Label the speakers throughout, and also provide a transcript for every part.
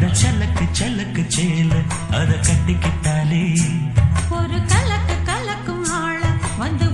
Speaker 1: அட சலக்கு சலக்கு சேல. அத கட்டிக்கிட்டாலே. ஒரு கலக்கு கலக்கும் ஆள வந்து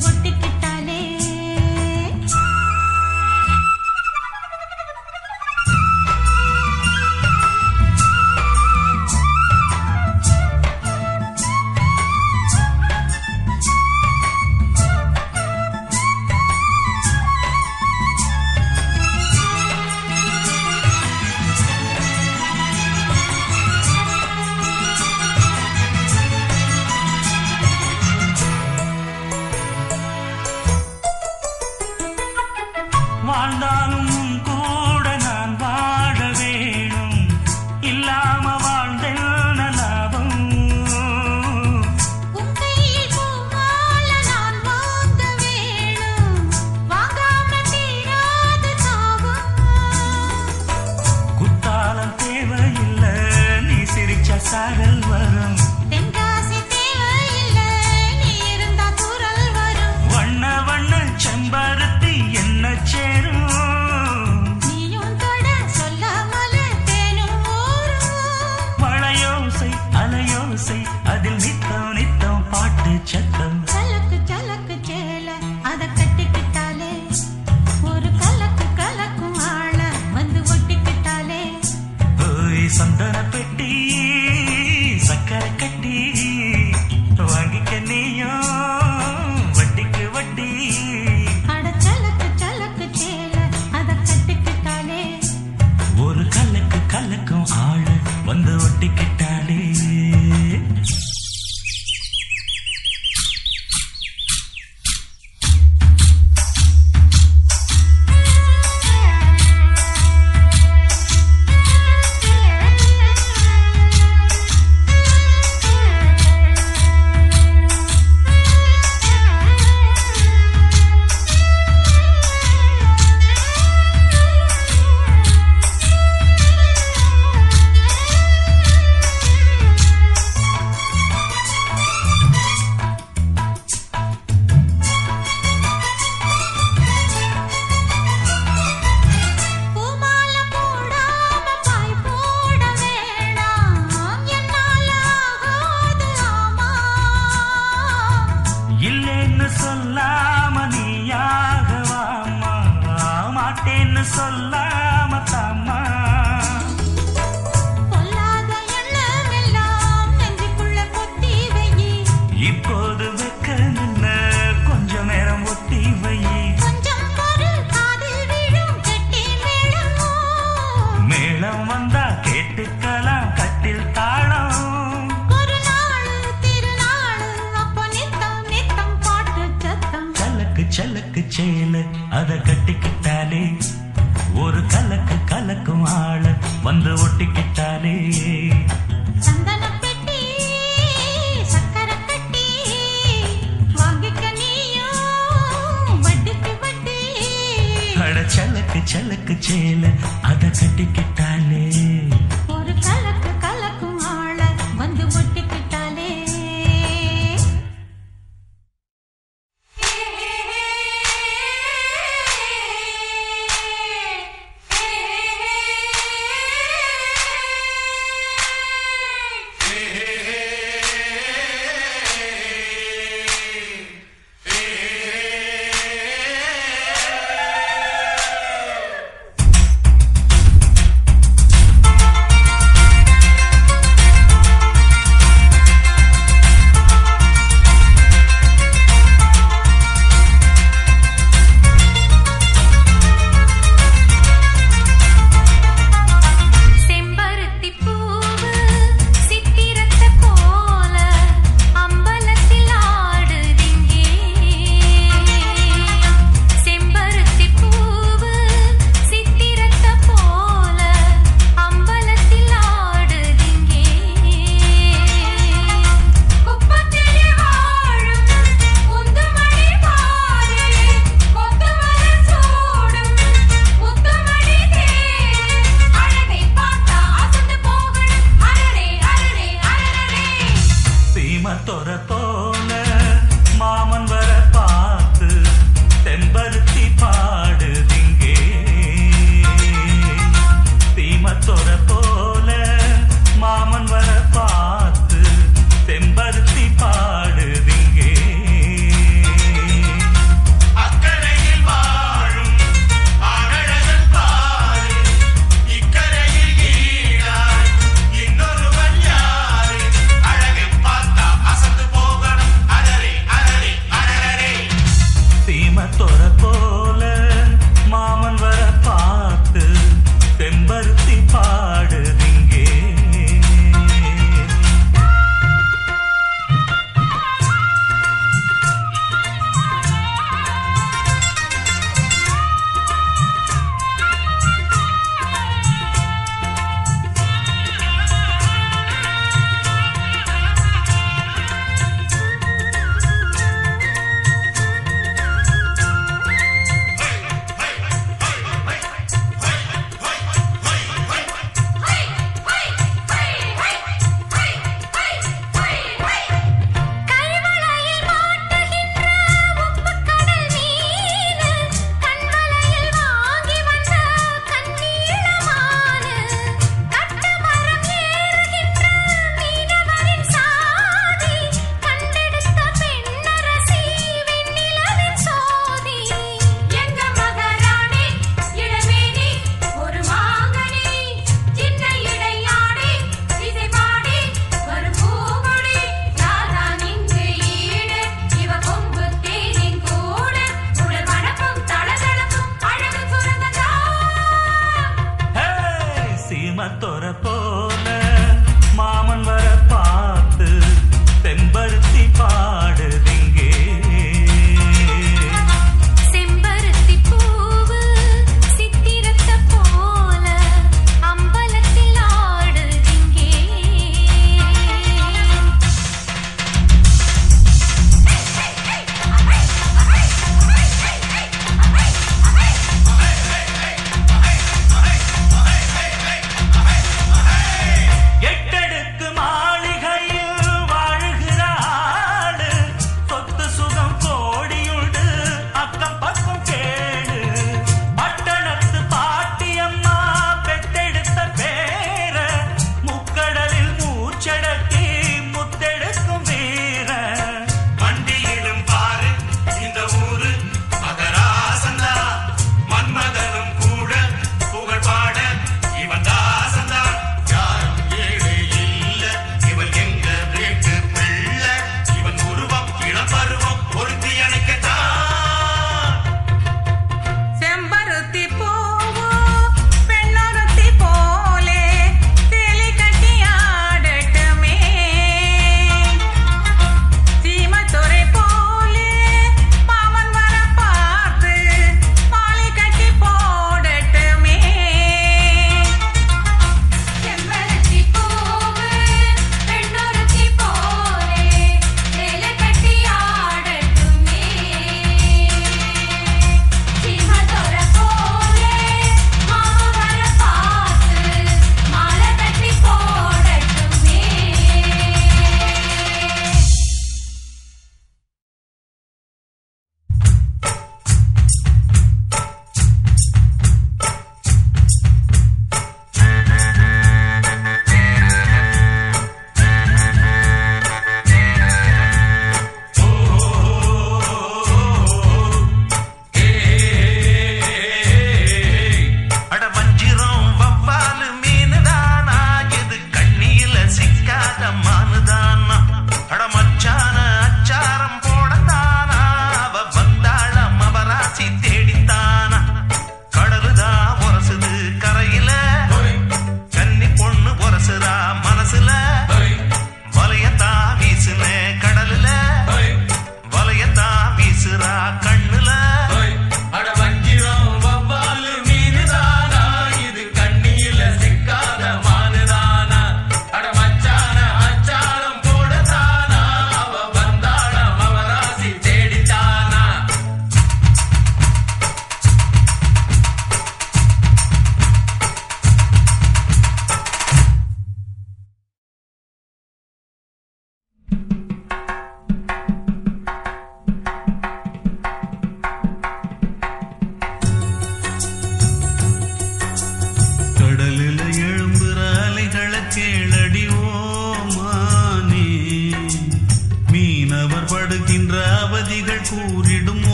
Speaker 2: மேல அத கட்டிக்கிட்டாலே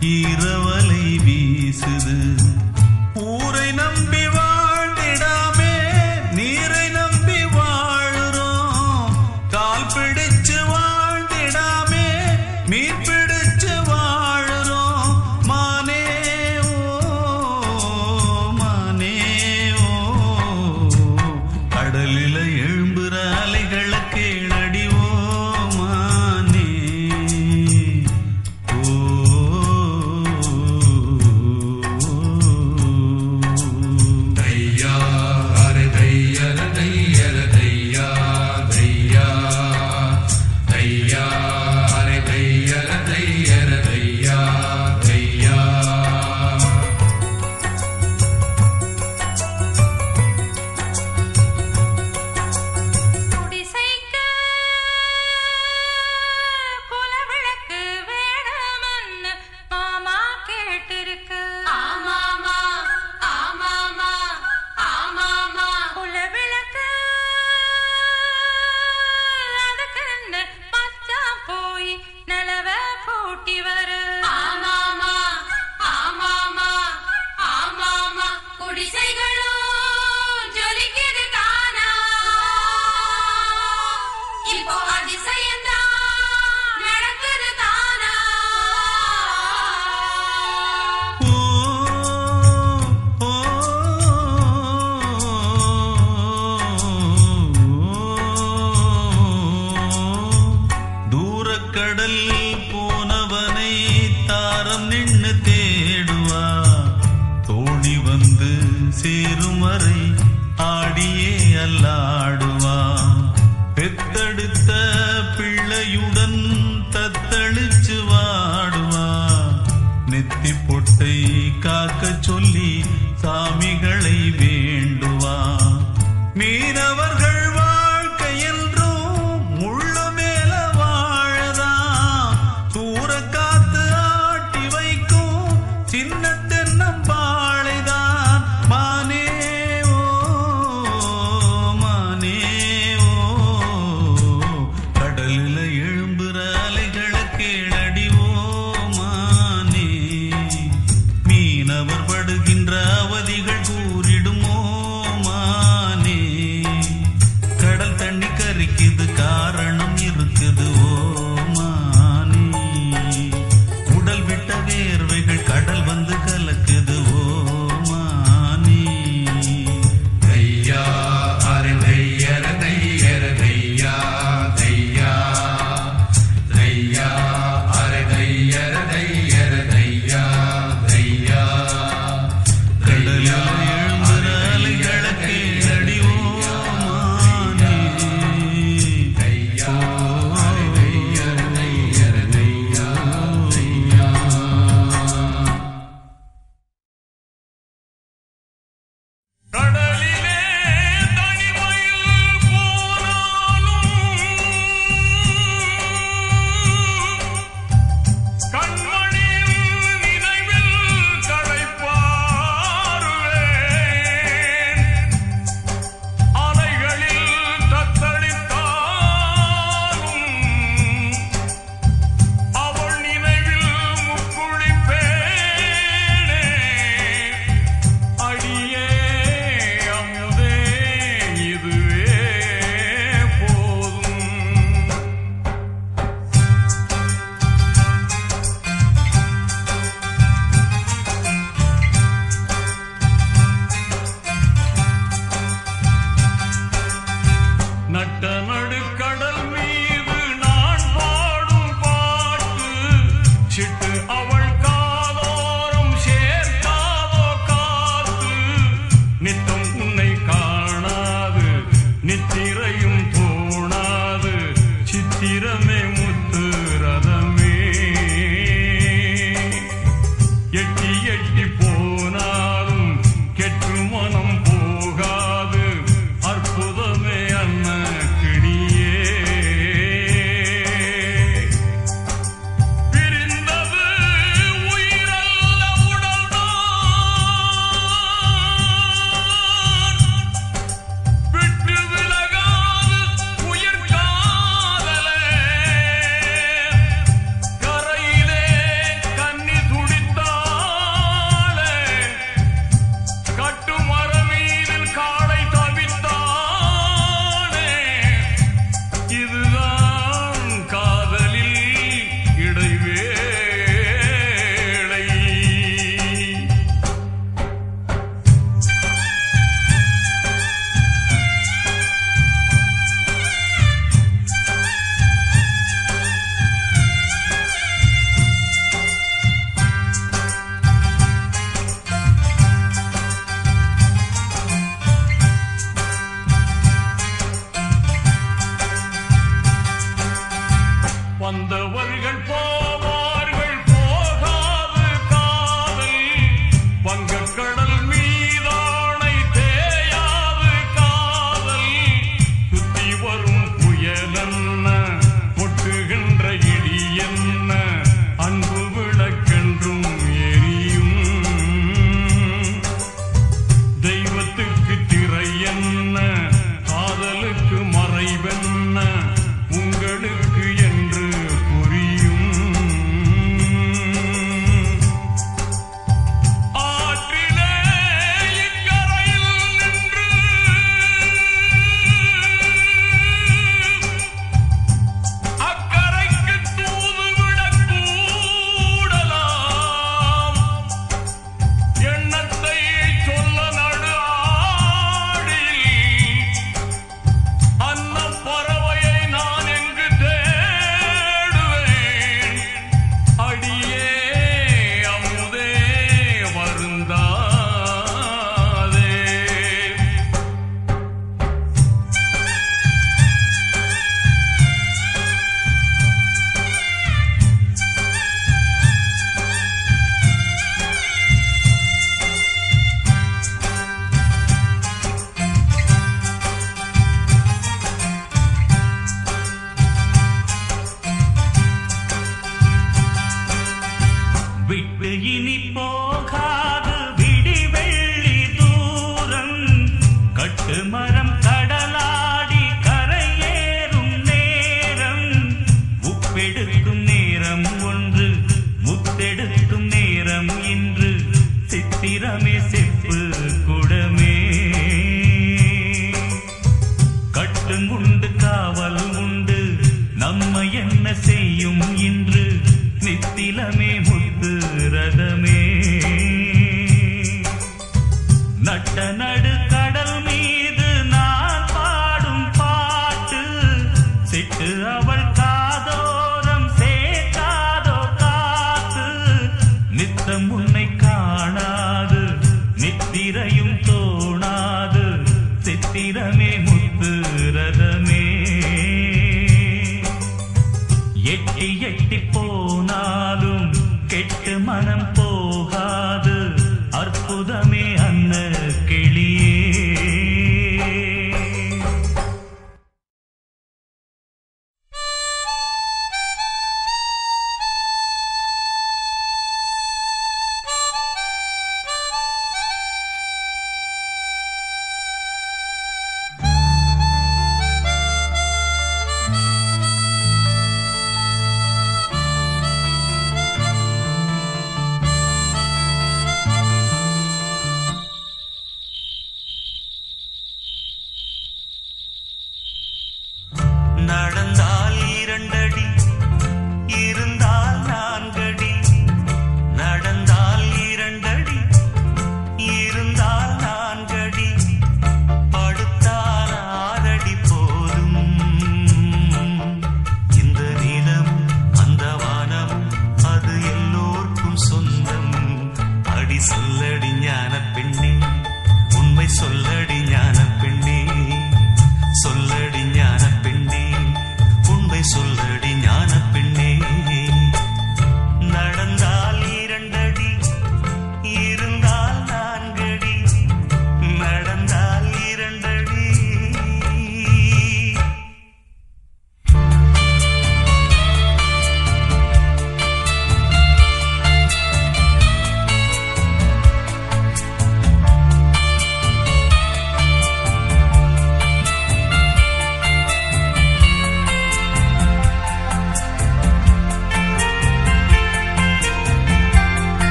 Speaker 2: ஈரவலை வீசுது.